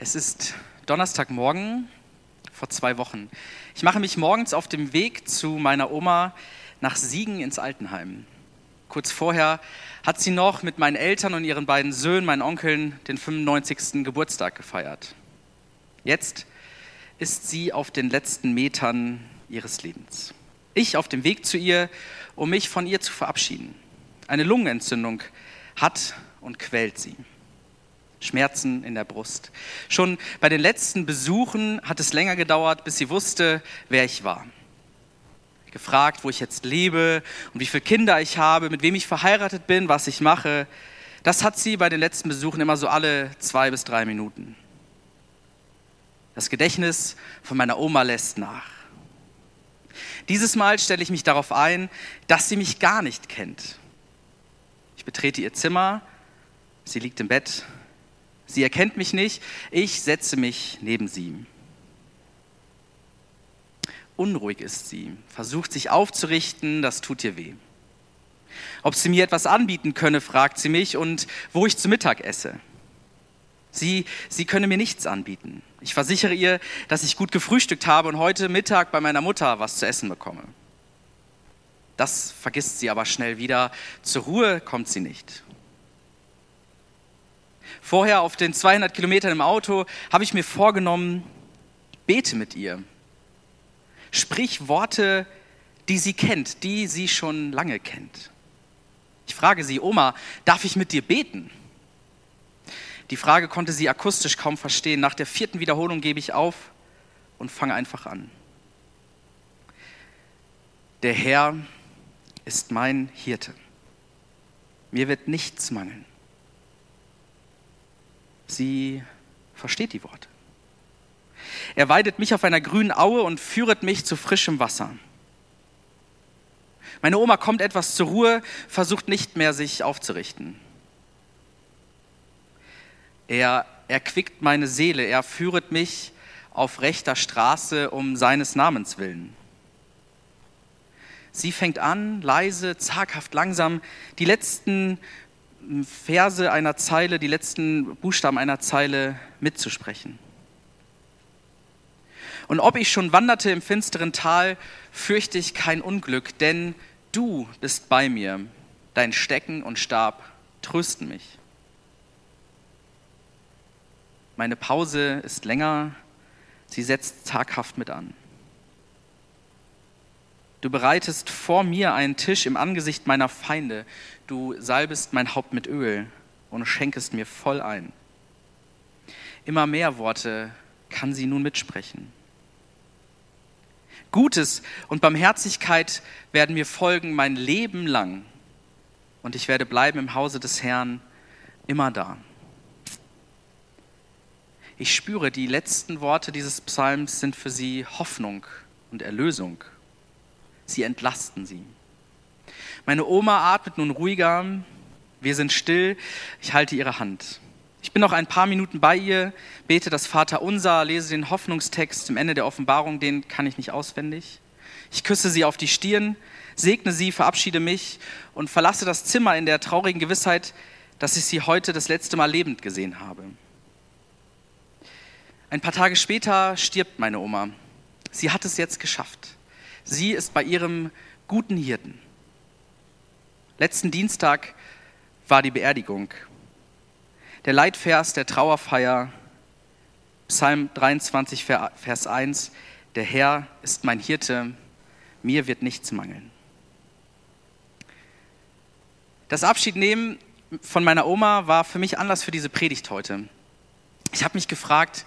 Es ist Donnerstagmorgen vor zwei Wochen. Ich mache mich morgens auf dem Weg zu meiner Oma nach Siegen ins Altenheim. Kurz vorher hat sie noch mit meinen Eltern und ihren beiden Söhnen, meinen Onkeln, den 95. Geburtstag gefeiert. Jetzt ist sie auf den letzten Metern ihres Lebens. Ich auf dem Weg zu ihr, um mich von ihr zu verabschieden. Eine Lungenentzündung hat und quält sie. Schmerzen in der Brust. Schon bei den letzten Besuchen hat es länger gedauert, bis sie wusste, wer ich war. Gefragt, wo ich jetzt lebe und wie viele Kinder ich habe, mit wem ich verheiratet bin, was ich mache. Das hat sie bei den letzten Besuchen immer so alle zwei bis drei Minuten. Das Gedächtnis von meiner Oma lässt nach. Dieses Mal stelle ich mich darauf ein, dass sie mich gar nicht kennt. Ich betrete ihr Zimmer, sie liegt im Bett Sie erkennt mich nicht, ich setze mich neben sie. Unruhig ist sie, versucht sich aufzurichten, das tut ihr weh. Ob sie mir etwas anbieten könne, fragt sie mich und wo ich zu Mittag esse. Sie, sie könne mir nichts anbieten. Ich versichere ihr, dass ich gut gefrühstückt habe und heute Mittag bei meiner Mutter was zu essen bekomme. Das vergisst sie aber schnell wieder. Zur Ruhe kommt sie nicht. Vorher auf den 200 Kilometern im Auto habe ich mir vorgenommen, bete mit ihr. Sprich Worte, die sie kennt, die sie schon lange kennt. Ich frage sie, Oma, darf ich mit dir beten? Die Frage konnte sie akustisch kaum verstehen. Nach der vierten Wiederholung gebe ich auf und fange einfach an. Der Herr ist mein Hirte. Mir wird nichts mangeln. Sie versteht die Worte. Er weidet mich auf einer grünen Aue und führet mich zu frischem Wasser. Meine Oma kommt etwas zur Ruhe, versucht nicht mehr sich aufzurichten. Er erquickt meine Seele, er führet mich auf rechter Straße um seines Namens willen. Sie fängt an, leise, zaghaft, langsam, die letzten Verse einer Zeile, die letzten Buchstaben einer Zeile mitzusprechen. Und ob ich schon wanderte im finsteren Tal, fürchte ich kein Unglück, denn du bist bei mir, dein Stecken und Stab trösten mich. Meine Pause ist länger, sie setzt taghaft mit an. Du bereitest vor mir einen Tisch im Angesicht meiner Feinde. Du salbest mein Haupt mit Öl und schenkest mir voll ein. Immer mehr Worte kann sie nun mitsprechen. Gutes und Barmherzigkeit werden mir folgen mein Leben lang. Und ich werde bleiben im Hause des Herrn immer da. Ich spüre, die letzten Worte dieses Psalms sind für sie Hoffnung und Erlösung. Sie entlasten sie. Meine Oma atmet nun ruhiger. Wir sind still. Ich halte ihre Hand. Ich bin noch ein paar Minuten bei ihr, bete das Vaterunser, lese den Hoffnungstext zum Ende der Offenbarung, den kann ich nicht auswendig. Ich küsse sie auf die Stirn, segne sie, verabschiede mich und verlasse das Zimmer in der traurigen Gewissheit, dass ich sie heute das letzte Mal lebend gesehen habe. Ein paar Tage später stirbt meine Oma. Sie hat es jetzt geschafft. Sie ist bei ihrem guten Hirten. Letzten Dienstag war die Beerdigung. Der Leitvers der Trauerfeier, Psalm 23, Vers 1, der Herr ist mein Hirte, mir wird nichts mangeln. Das Abschiednehmen von meiner Oma war für mich Anlass für diese Predigt heute. Ich habe mich gefragt,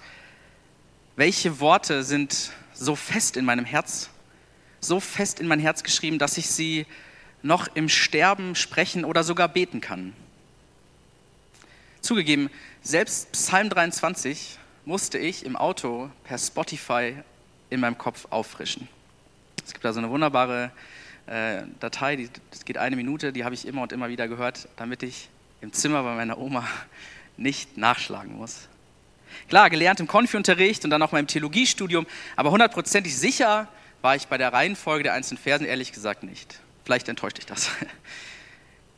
welche Worte sind so fest in meinem Herz so fest in mein Herz geschrieben, dass ich sie noch im Sterben sprechen oder sogar beten kann. Zugegeben, selbst Psalm 23 musste ich im Auto per Spotify in meinem Kopf auffrischen. Es gibt da so eine wunderbare äh, Datei, die, das geht eine Minute, die habe ich immer und immer wieder gehört, damit ich im Zimmer bei meiner Oma nicht nachschlagen muss. Klar, gelernt im Konfi-Unterricht und dann auch mal im Theologiestudium, aber hundertprozentig sicher war ich bei der Reihenfolge der einzelnen Versen ehrlich gesagt nicht. Vielleicht enttäuscht dich das.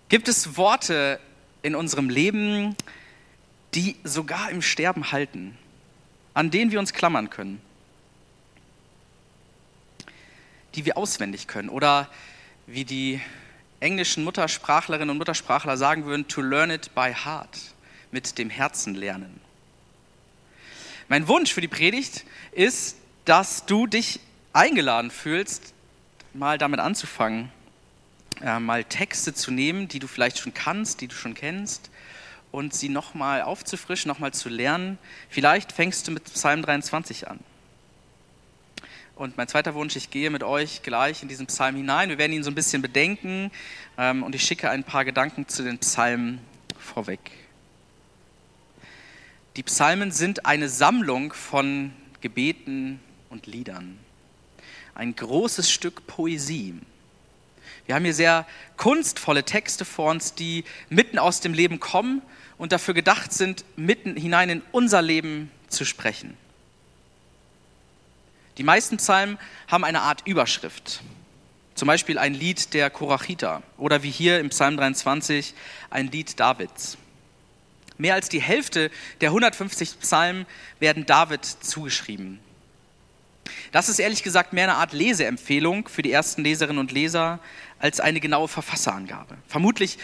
Gibt es Worte in unserem Leben, die sogar im Sterben halten? an denen wir uns klammern können, die wir auswendig können oder wie die englischen Muttersprachlerinnen und Muttersprachler sagen würden, to learn it by heart, mit dem Herzen lernen. Mein Wunsch für die Predigt ist, dass du dich eingeladen fühlst, mal damit anzufangen, äh, mal Texte zu nehmen, die du vielleicht schon kannst, die du schon kennst, und sie nochmal aufzufrischen, nochmal zu lernen. Vielleicht fängst du mit Psalm 23 an. Und mein zweiter Wunsch, ich gehe mit euch gleich in diesen Psalm hinein. Wir werden ihn so ein bisschen bedenken ähm, und ich schicke ein paar Gedanken zu den Psalmen vorweg. Die Psalmen sind eine Sammlung von Gebeten und Liedern. Ein großes Stück Poesie. Wir haben hier sehr kunstvolle Texte vor uns, die mitten aus dem Leben kommen und dafür gedacht sind, mitten hinein in unser Leben zu sprechen. Die meisten Psalmen haben eine Art Überschrift. Zum Beispiel ein Lied der Korachita oder wie hier im Psalm 23 ein Lied Davids. Mehr als die Hälfte der 150 Psalmen werden David zugeschrieben. Das ist ehrlich gesagt mehr eine Art Leseempfehlung für die ersten Leserinnen und Leser als eine genaue Verfasserangabe. Vermutlich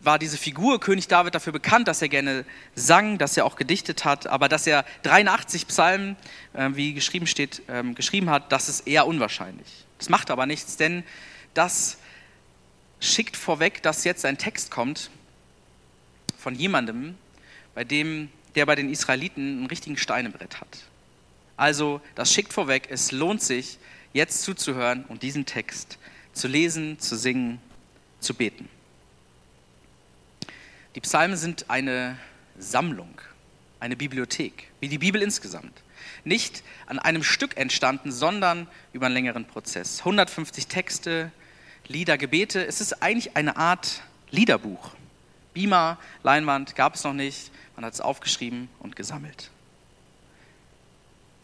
war diese Figur König David dafür bekannt, dass er gerne sang, dass er auch gedichtet hat, aber dass er 83 Psalmen, äh, wie geschrieben steht, ähm, geschrieben hat, das ist eher unwahrscheinlich. Das macht aber nichts, denn das schickt vorweg, dass jetzt ein Text kommt von jemandem, bei dem, der bei den Israeliten einen richtigen Stein im Brett hat. Also, das schickt vorweg, es lohnt sich, jetzt zuzuhören und diesen Text zu lesen, zu singen, zu beten. Die Psalmen sind eine Sammlung, eine Bibliothek, wie die Bibel insgesamt. Nicht an einem Stück entstanden, sondern über einen längeren Prozess. 150 Texte, Lieder, Gebete. Es ist eigentlich eine Art Liederbuch. Beamer, Leinwand gab es noch nicht. Man hat es aufgeschrieben und gesammelt.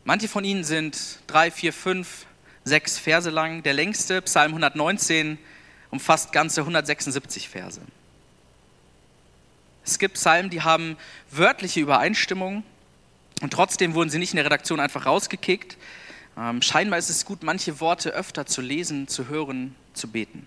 Manche von ihnen sind drei, vier, fünf, sechs Verse lang. Der längste, Psalm 119, umfasst ganze 176 Verse. Es gibt Psalmen, die haben wörtliche Übereinstimmung und trotzdem wurden sie nicht in der Redaktion einfach rausgekickt. Ähm, scheinbar ist es gut, manche Worte öfter zu lesen, zu hören, zu beten.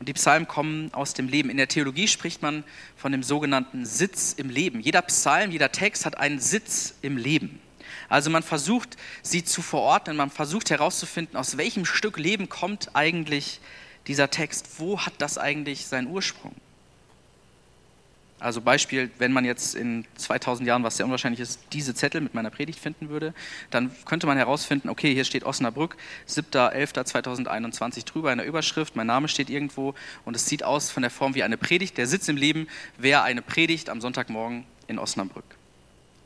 Und die Psalmen kommen aus dem Leben. In der Theologie spricht man von dem sogenannten Sitz im Leben. Jeder Psalm, jeder Text hat einen Sitz im Leben. Also man versucht, sie zu verordnen, man versucht herauszufinden, aus welchem Stück Leben kommt eigentlich dieser Text. Wo hat das eigentlich seinen Ursprung? Also Beispiel, wenn man jetzt in 2000 Jahren, was sehr unwahrscheinlich ist, diese Zettel mit meiner Predigt finden würde, dann könnte man herausfinden, okay, hier steht Osnabrück, 7.11.2021 drüber in der Überschrift, mein Name steht irgendwo und es sieht aus von der Form wie eine Predigt. Der Sitz im Leben wäre eine Predigt am Sonntagmorgen in Osnabrück.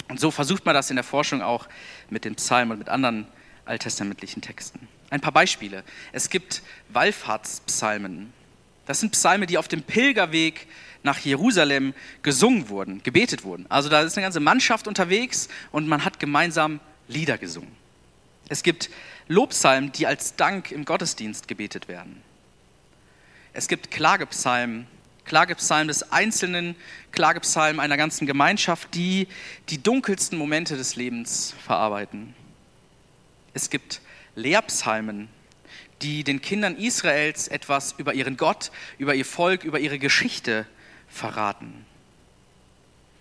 Und so versucht man das in der Forschung auch mit den Psalmen und mit anderen alttestamentlichen Texten. Ein paar Beispiele. Es gibt Wallfahrtspsalmen. Das sind Psalme, die auf dem Pilgerweg nach Jerusalem gesungen wurden, gebetet wurden. Also da ist eine ganze Mannschaft unterwegs und man hat gemeinsam Lieder gesungen. Es gibt Lobpsalmen, die als Dank im Gottesdienst gebetet werden. Es gibt Klagepsalmen, Klagepsalmen des Einzelnen, Klagepsalmen einer ganzen Gemeinschaft, die die dunkelsten Momente des Lebens verarbeiten. Es gibt Lehrpsalmen, die den Kindern Israels etwas über ihren Gott, über ihr Volk, über ihre Geschichte verraten.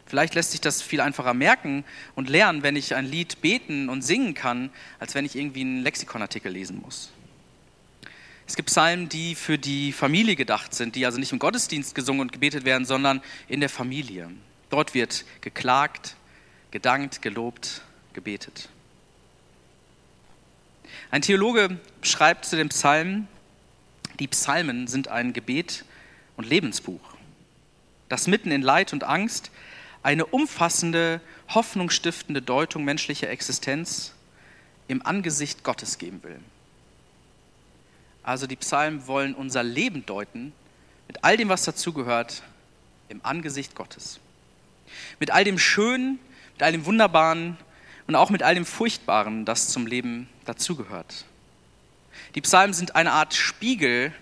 Vielleicht lässt sich das viel einfacher merken und lernen, wenn ich ein Lied beten und singen kann, als wenn ich irgendwie einen Lexikonartikel lesen muss. Es gibt Psalmen, die für die Familie gedacht sind, die also nicht im Gottesdienst gesungen und gebetet werden, sondern in der Familie. Dort wird geklagt, gedankt, gelobt, gebetet. Ein Theologe schreibt zu den Psalmen, die Psalmen sind ein Gebet und Lebensbuch das mitten in Leid und Angst eine umfassende, hoffnungsstiftende Deutung menschlicher Existenz im Angesicht Gottes geben will. Also die Psalmen wollen unser Leben deuten, mit all dem, was dazugehört, im Angesicht Gottes. Mit all dem Schönen, mit all dem Wunderbaren und auch mit all dem Furchtbaren, das zum Leben dazugehört. Die Psalmen sind eine Art Spiegel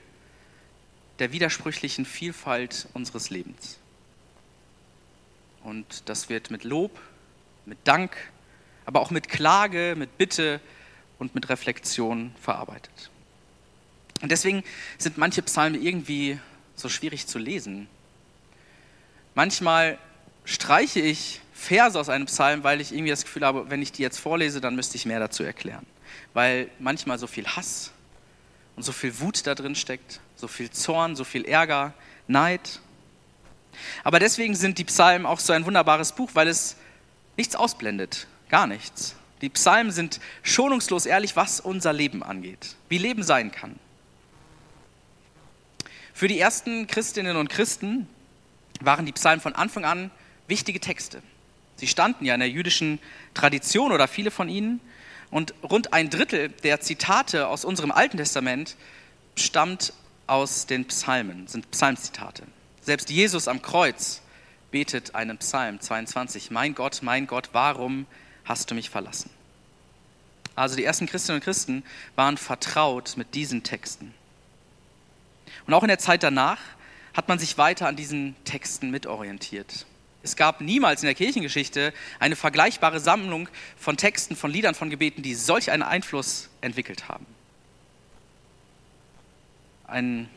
der widersprüchlichen Vielfalt unseres Lebens. Und das wird mit Lob, mit Dank, aber auch mit Klage, mit Bitte und mit Reflexion verarbeitet. Und deswegen sind manche Psalmen irgendwie so schwierig zu lesen. Manchmal streiche ich Verse aus einem Psalm, weil ich irgendwie das Gefühl habe, wenn ich die jetzt vorlese, dann müsste ich mehr dazu erklären. Weil manchmal so viel Hass und so viel Wut da drin steckt, so viel Zorn, so viel Ärger, Neid. Aber deswegen sind die Psalmen auch so ein wunderbares Buch, weil es nichts ausblendet, gar nichts. Die Psalmen sind schonungslos ehrlich, was unser Leben angeht, wie Leben sein kann. Für die ersten Christinnen und Christen waren die Psalmen von Anfang an wichtige Texte. Sie standen ja in der jüdischen Tradition oder viele von ihnen. Und rund ein Drittel der Zitate aus unserem Alten Testament stammt aus den Psalmen, sind Psalmzitate. Selbst Jesus am Kreuz betet einen Psalm 22. Mein Gott, mein Gott, warum hast du mich verlassen? Also die ersten Christinnen und Christen waren vertraut mit diesen Texten. Und auch in der Zeit danach hat man sich weiter an diesen Texten mitorientiert. Es gab niemals in der Kirchengeschichte eine vergleichbare Sammlung von Texten, von Liedern, von Gebeten, die solch einen Einfluss entwickelt haben. Ein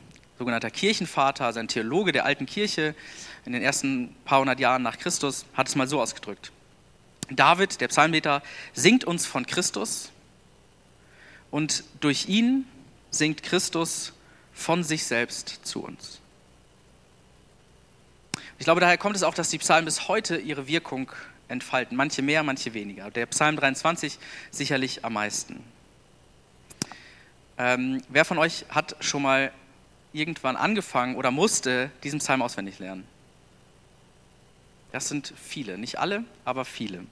sogenannter Kirchenvater, also ein Theologe der alten Kirche in den ersten paar hundert Jahren nach Christus, hat es mal so ausgedrückt. David, der Psalmbeter, singt uns von Christus und durch ihn singt Christus von sich selbst zu uns. Ich glaube, daher kommt es auch, dass die Psalmen bis heute ihre Wirkung entfalten. Manche mehr, manche weniger. Der Psalm 23 sicherlich am meisten. Ähm, wer von euch hat schon mal irgendwann angefangen oder musste diesen Psalm auswendig lernen? Das sind viele, nicht alle, aber viele.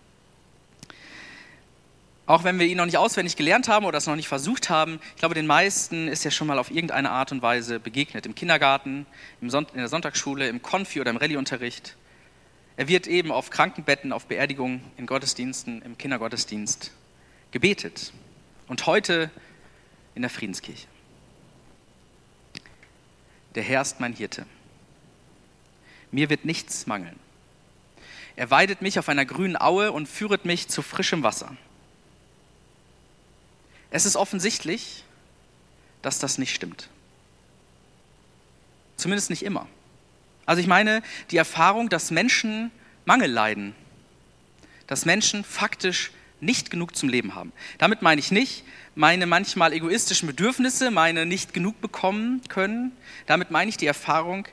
Auch wenn wir ihn noch nicht auswendig gelernt haben oder es noch nicht versucht haben, ich glaube, den meisten ist er schon mal auf irgendeine Art und Weise begegnet. Im Kindergarten, in der Sonntagsschule, im Konfi oder im Rallyeunterricht. Er wird eben auf Krankenbetten, auf Beerdigungen, in Gottesdiensten, im Kindergottesdienst gebetet. Und heute in der Friedenskirche. Der Herr ist mein Hirte. Mir wird nichts mangeln. Er weidet mich auf einer grünen Aue und führet mich zu frischem Wasser. Es ist offensichtlich, dass das nicht stimmt. Zumindest nicht immer. Also ich meine die Erfahrung, dass Menschen Mangel leiden, dass Menschen faktisch nicht genug zum Leben haben. Damit meine ich nicht meine manchmal egoistischen Bedürfnisse, meine nicht genug bekommen können. Damit meine ich die Erfahrung,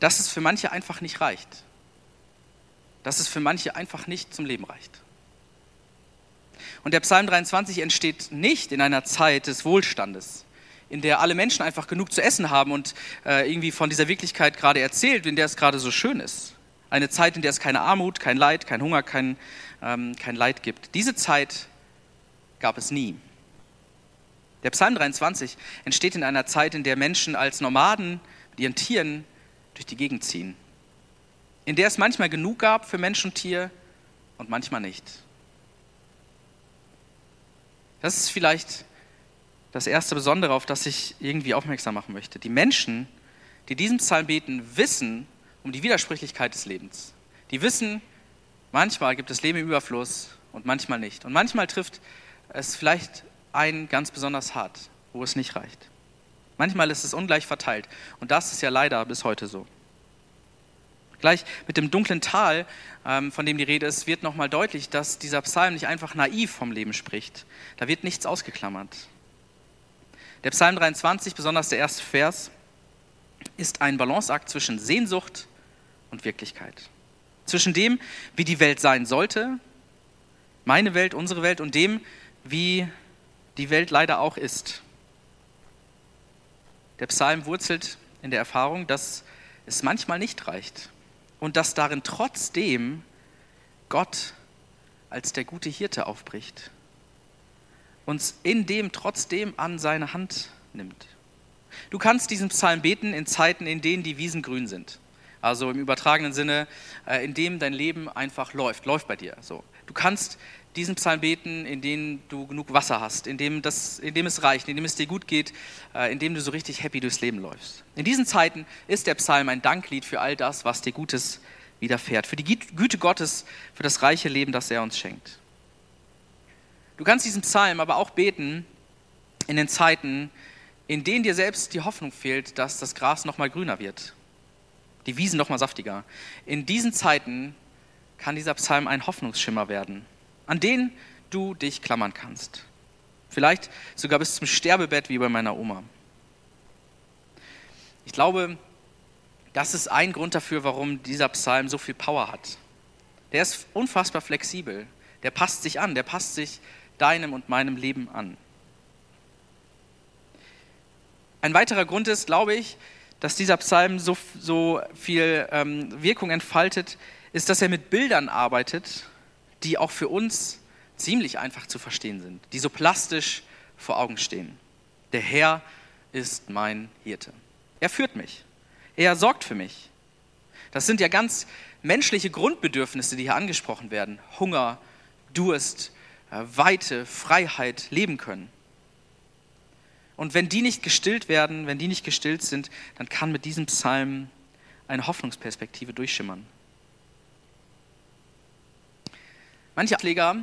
dass es für manche einfach nicht reicht. Dass es für manche einfach nicht zum Leben reicht. Und der Psalm 23 entsteht nicht in einer Zeit des Wohlstandes, in der alle Menschen einfach genug zu essen haben und äh, irgendwie von dieser Wirklichkeit gerade erzählt, in der es gerade so schön ist. Eine Zeit, in der es keine Armut, kein Leid, kein Hunger, kein, ähm, kein Leid gibt. Diese Zeit gab es nie. Der Psalm 23 entsteht in einer Zeit, in der Menschen als Nomaden mit ihren Tieren durch die Gegend ziehen. In der es manchmal genug gab für Mensch und Tier und manchmal nicht. Das ist vielleicht das erste Besondere, auf das ich irgendwie aufmerksam machen möchte. Die Menschen, die diesen Psalm beten, wissen um die Widersprüchlichkeit des Lebens. Die wissen, manchmal gibt es Leben im Überfluss und manchmal nicht. Und manchmal trifft es vielleicht einen ganz besonders hart, wo es nicht reicht. Manchmal ist es ungleich verteilt. Und das ist ja leider bis heute so. Gleich mit dem dunklen Tal, ähm, von dem die Rede ist, wird nochmal deutlich, dass dieser Psalm nicht einfach naiv vom Leben spricht. Da wird nichts ausgeklammert. Der Psalm 23, besonders der erste Vers, ist ein Balanceakt zwischen Sehnsucht und Wirklichkeit. Zwischen dem, wie die Welt sein sollte, meine Welt, unsere Welt, und dem, wie die Welt leider auch ist. Der Psalm wurzelt in der Erfahrung, dass es manchmal nicht reicht, und dass darin trotzdem Gott als der gute Hirte aufbricht, uns in dem trotzdem an seine Hand nimmt. Du kannst diesen Psalm beten in Zeiten, in denen die Wiesen grün sind. Also im übertragenen Sinne, äh, in dem dein Leben einfach läuft, läuft bei dir. So. Du kannst diesen Psalm beten, in dem du genug Wasser hast, in dem, das, in dem es reicht, in dem es dir gut geht, äh, in dem du so richtig happy durchs Leben läufst. In diesen Zeiten ist der Psalm ein Danklied für all das, was dir Gutes widerfährt, für die Güte Gottes, für das reiche Leben, das er uns schenkt. Du kannst diesen Psalm aber auch beten in den Zeiten, in denen dir selbst die Hoffnung fehlt, dass das Gras noch mal grüner wird, die Wiesen noch mal saftiger. In diesen Zeiten kann dieser Psalm ein Hoffnungsschimmer werden, an den du dich klammern kannst. Vielleicht sogar bis zum Sterbebett wie bei meiner Oma. Ich glaube, das ist ein Grund dafür, warum dieser Psalm so viel Power hat. Der ist unfassbar flexibel. Der passt sich an, der passt sich deinem und meinem Leben an. Ein weiterer Grund ist, glaube ich, dass dieser Psalm so, so viel ähm, Wirkung entfaltet, ist, dass er mit Bildern arbeitet, die auch für uns ziemlich einfach zu verstehen sind, die so plastisch vor Augen stehen. Der Herr ist mein Hirte. Er führt mich. Er sorgt für mich. Das sind ja ganz menschliche Grundbedürfnisse, die hier angesprochen werden. Hunger, Durst, äh, Weite, Freiheit, leben können. Und wenn die nicht gestillt werden, wenn die nicht gestillt sind, dann kann mit diesem Psalm eine Hoffnungsperspektive durchschimmern. Manche Ableger,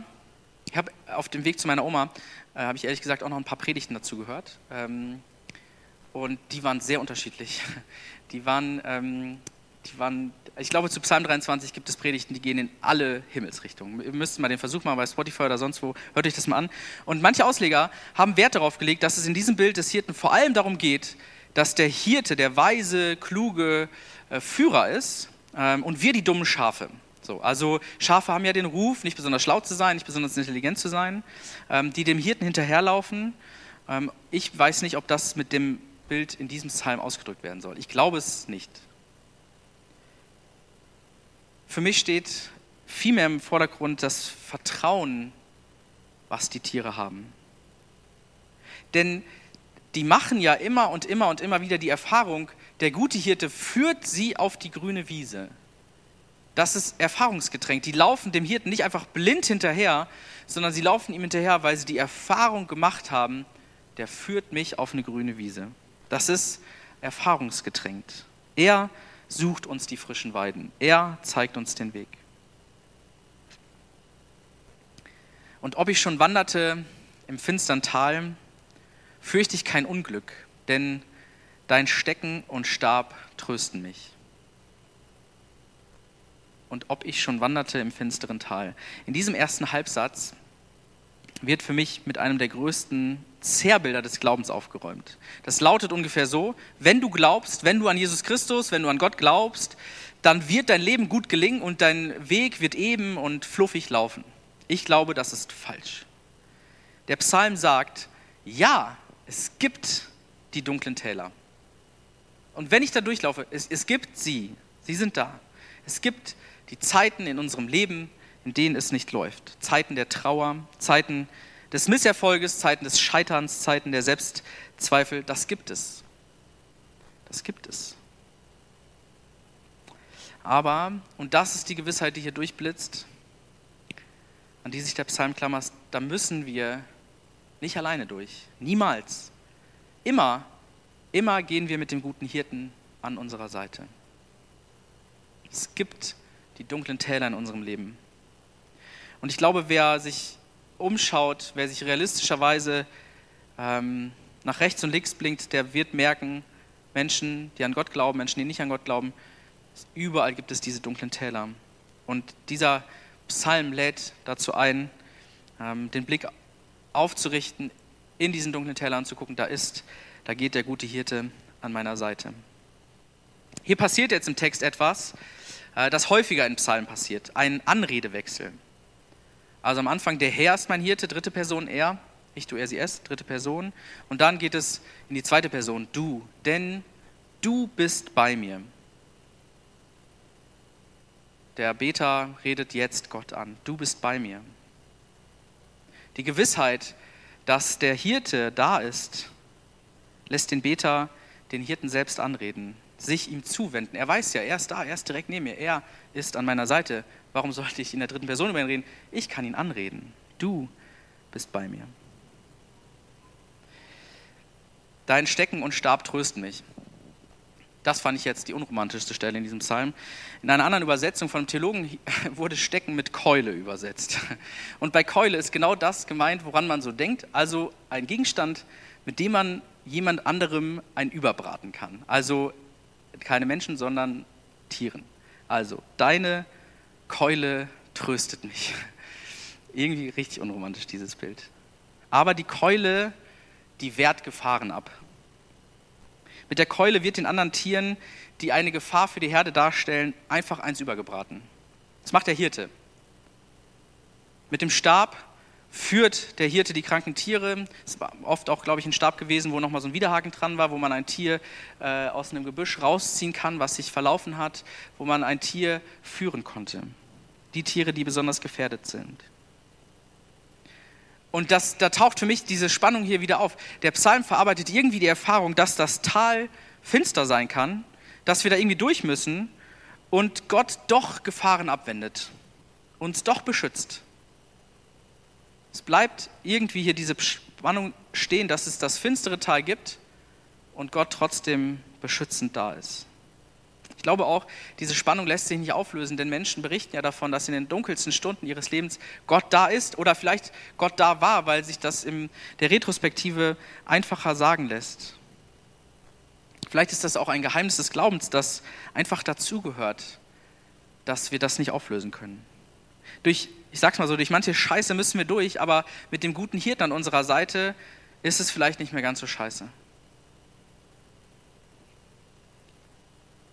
ich habe auf dem Weg zu meiner Oma, äh, habe ich ehrlich gesagt auch noch ein paar Predigten dazu gehört. Ähm, und die waren sehr unterschiedlich. Die waren, ähm, die waren, ich glaube, zu Psalm 23 gibt es Predigten, die gehen in alle Himmelsrichtungen. Ihr müsst mal den Versuch machen bei Spotify oder sonst wo, hört euch das mal an. Und manche Ausleger haben Wert darauf gelegt, dass es in diesem Bild des Hirten vor allem darum geht, dass der Hirte der weise, kluge äh, Führer ist ähm, und wir die dummen Schafe. So, also Schafe haben ja den Ruf, nicht besonders schlau zu sein, nicht besonders intelligent zu sein, ähm, die dem Hirten hinterherlaufen. Ähm, ich weiß nicht, ob das mit dem Bild in diesem Psalm ausgedrückt werden soll. Ich glaube es nicht. Für mich steht vielmehr im Vordergrund das Vertrauen, was die Tiere haben. Denn die machen ja immer und immer und immer wieder die Erfahrung, der gute Hirte führt sie auf die grüne Wiese. Das ist erfahrungsgetränkt. Die laufen dem Hirten nicht einfach blind hinterher, sondern sie laufen ihm hinterher, weil sie die Erfahrung gemacht haben, der führt mich auf eine grüne Wiese. Das ist erfahrungsgetränkt. Er sucht uns die frischen Weiden. Er zeigt uns den Weg. Und ob ich schon wanderte im finstern Tal, fürchte ich kein Unglück, denn dein Stecken und Stab trösten mich. Und ob ich schon wanderte im finsteren Tal. In diesem ersten Halbsatz wird für mich mit einem der größten Zerrbilder des Glaubens aufgeräumt. Das lautet ungefähr so, wenn du glaubst, wenn du an Jesus Christus, wenn du an Gott glaubst, dann wird dein Leben gut gelingen und dein Weg wird eben und fluffig laufen. Ich glaube, das ist falsch. Der Psalm sagt, ja, es gibt die dunklen Täler. Und wenn ich da durchlaufe, es, es gibt sie, sie sind da. Es gibt die Zeiten in unserem Leben, in denen es nicht läuft. Zeiten der Trauer, Zeiten des Misserfolges, Zeiten des Scheiterns, Zeiten der Selbstzweifel, das gibt es. Das gibt es. Aber, und das ist die Gewissheit, die hier durchblitzt, an die sich der Psalm klammert, da müssen wir nicht alleine durch. Niemals. Immer, immer gehen wir mit dem guten Hirten an unserer Seite. Es gibt die dunklen Täler in unserem Leben. Und ich glaube, wer sich umschaut, wer sich realistischerweise ähm, nach rechts und links blinkt, der wird merken, Menschen, die an Gott glauben, Menschen, die nicht an Gott glauben, überall gibt es diese dunklen Täler. Und dieser Psalm lädt dazu ein, ähm, den Blick aufzurichten, in diesen dunklen Tälern zu gucken, da ist, da geht der gute Hirte an meiner Seite. Hier passiert jetzt im Text etwas, äh, das häufiger in Psalmen passiert, ein Anredewechsel. Also am Anfang, der Herr ist mein Hirte, dritte Person er, ich, du, er, sie, es, dritte Person. Und dann geht es in die zweite Person, du, denn du bist bei mir. Der Beter redet jetzt Gott an, du bist bei mir. Die Gewissheit, dass der Hirte da ist, lässt den Beter den Hirten selbst anreden, sich ihm zuwenden. Er weiß ja, er ist da, er ist direkt neben mir, er ist an meiner Seite. Warum sollte ich in der dritten Person über ihn reden? Ich kann ihn anreden. Du bist bei mir. Dein Stecken und Stab trösten mich. Das fand ich jetzt die unromantischste Stelle in diesem Psalm. In einer anderen Übersetzung von einem Theologen wurde Stecken mit Keule übersetzt. Und bei Keule ist genau das gemeint, woran man so denkt. Also ein Gegenstand, mit dem man jemand anderem ein überbraten kann. Also keine Menschen, sondern Tieren. Also deine Keule tröstet mich. Irgendwie richtig unromantisch dieses Bild. Aber die Keule, die wehrt Gefahren ab. Mit der Keule wird den anderen Tieren, die eine Gefahr für die Herde darstellen, einfach eins übergebraten. Das macht der Hirte. Mit dem Stab führt der Hirte die kranken Tiere. Es war oft auch, glaube ich, ein Stab gewesen, wo nochmal so ein Widerhaken dran war, wo man ein Tier äh, aus einem Gebüsch rausziehen kann, was sich verlaufen hat, wo man ein Tier führen konnte. Die Tiere, die besonders gefährdet sind. Und das, da taucht für mich diese Spannung hier wieder auf. Der Psalm verarbeitet irgendwie die Erfahrung, dass das Tal finster sein kann, dass wir da irgendwie durch müssen und Gott doch Gefahren abwendet, uns doch beschützt. Es bleibt irgendwie hier diese Spannung stehen, dass es das finstere Tal gibt und Gott trotzdem beschützend da ist. Ich glaube auch, diese Spannung lässt sich nicht auflösen, denn Menschen berichten ja davon, dass in den dunkelsten Stunden ihres Lebens Gott da ist oder vielleicht Gott da war, weil sich das in der Retrospektive einfacher sagen lässt. Vielleicht ist das auch ein Geheimnis des Glaubens, das einfach dazugehört, dass wir das nicht auflösen können. Durch, ich sag's mal so, durch manche Scheiße müssen wir durch, aber mit dem guten Hirten an unserer Seite ist es vielleicht nicht mehr ganz so scheiße.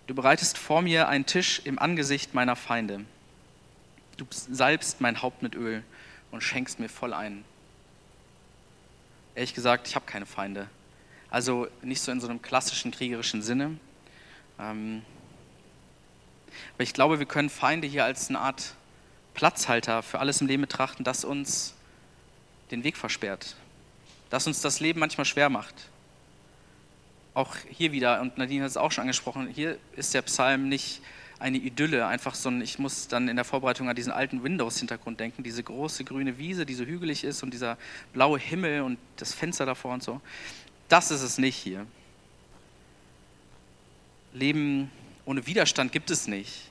Du bereitest vor mir einen Tisch im Angesicht meiner Feinde. Du salbst mein Haupt mit Öl und schenkst mir voll ein. Ehrlich gesagt, ich habe keine Feinde. Also nicht so in so einem klassischen kriegerischen Sinne. Ähm, aber ich glaube, wir können Feinde hier als eine Art Platzhalter für alles im Leben betrachten, das uns den Weg versperrt, das uns das Leben manchmal schwer macht auch hier wieder, und Nadine hat es auch schon angesprochen, hier ist der Psalm nicht eine Idylle, einfach so ein, ich muss dann in der Vorbereitung an diesen alten Windows-Hintergrund denken, diese große grüne Wiese, die so hügelig ist und dieser blaue Himmel und das Fenster davor und so. Das ist es nicht hier. Leben ohne Widerstand gibt es nicht.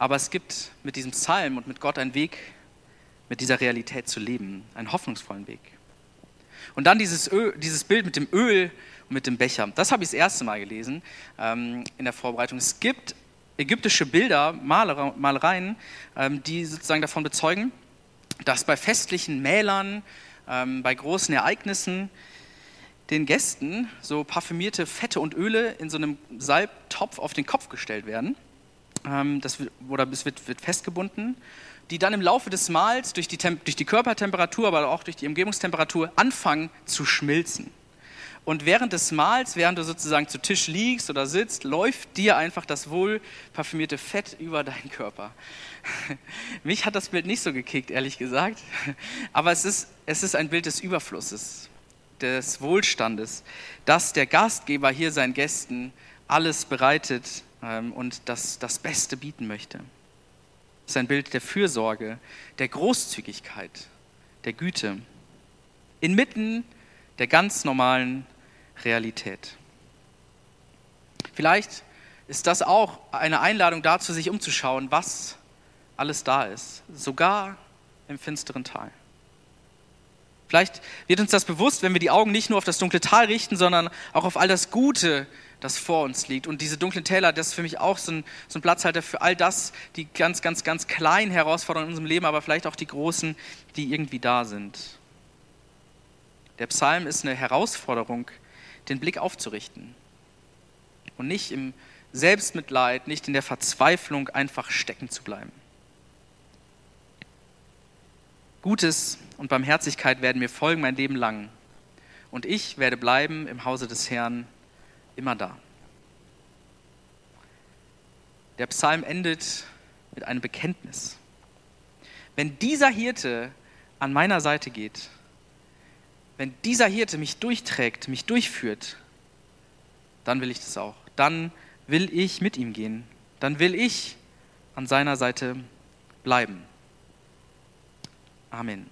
Aber es gibt mit diesem Psalm und mit Gott einen Weg, mit dieser Realität zu leben, einen hoffnungsvollen Weg. Und dann dieses, Öl, dieses Bild mit dem Öl mit dem Becher. Das habe ich das erste Mal gelesen ähm, in der Vorbereitung. Es gibt ägyptische Bilder, Malereien, ähm, die sozusagen davon bezeugen, dass bei festlichen Mählern, ähm, bei großen Ereignissen den Gästen so parfümierte Fette und Öle in so einem Salbtopf auf den Kopf gestellt werden. Ähm, das wird, oder es wird, wird festgebunden die dann im Laufe des Mahls durch die, durch die Körpertemperatur, aber auch durch die Umgebungstemperatur anfangen zu schmilzen. Und während des Mahls, während du sozusagen zu Tisch liegst oder sitzt, läuft dir einfach das wohl parfümierte Fett über deinen Körper. Mich hat das Bild nicht so gekickt, ehrlich gesagt. Aber es ist, es ist ein Bild des Überflusses, des Wohlstandes, dass der Gastgeber hier seinen Gästen alles bereitet und das, das Beste bieten möchte. Es ist ein Bild der Fürsorge, der Großzügigkeit, der Güte. Inmitten der ganz normalen Realität. Vielleicht ist das auch eine Einladung dazu, sich umzuschauen, was alles da ist, sogar im finsteren Tal. Vielleicht wird uns das bewusst, wenn wir die Augen nicht nur auf das dunkle Tal richten, sondern auch auf all das Gute, das vor uns liegt. Und diese dunklen Täler, das ist für mich auch so ein, so ein Platzhalter für all das, die ganz, ganz, ganz kleinen Herausforderungen in unserem Leben, aber vielleicht auch die großen, die irgendwie da sind. Der Psalm ist eine Herausforderung, den Blick aufzurichten und nicht im Selbstmitleid, nicht in der Verzweiflung einfach stecken zu bleiben. Gutes und Barmherzigkeit werden mir folgen mein Leben lang und ich werde bleiben im Hause des Herrn immer da. Der Psalm endet mit einem Bekenntnis. Wenn dieser Hirte an meiner Seite geht, wenn dieser Hirte mich durchträgt, mich durchführt, dann will ich das auch. Dann will ich mit ihm gehen. Dann will ich an seiner Seite bleiben. Amen.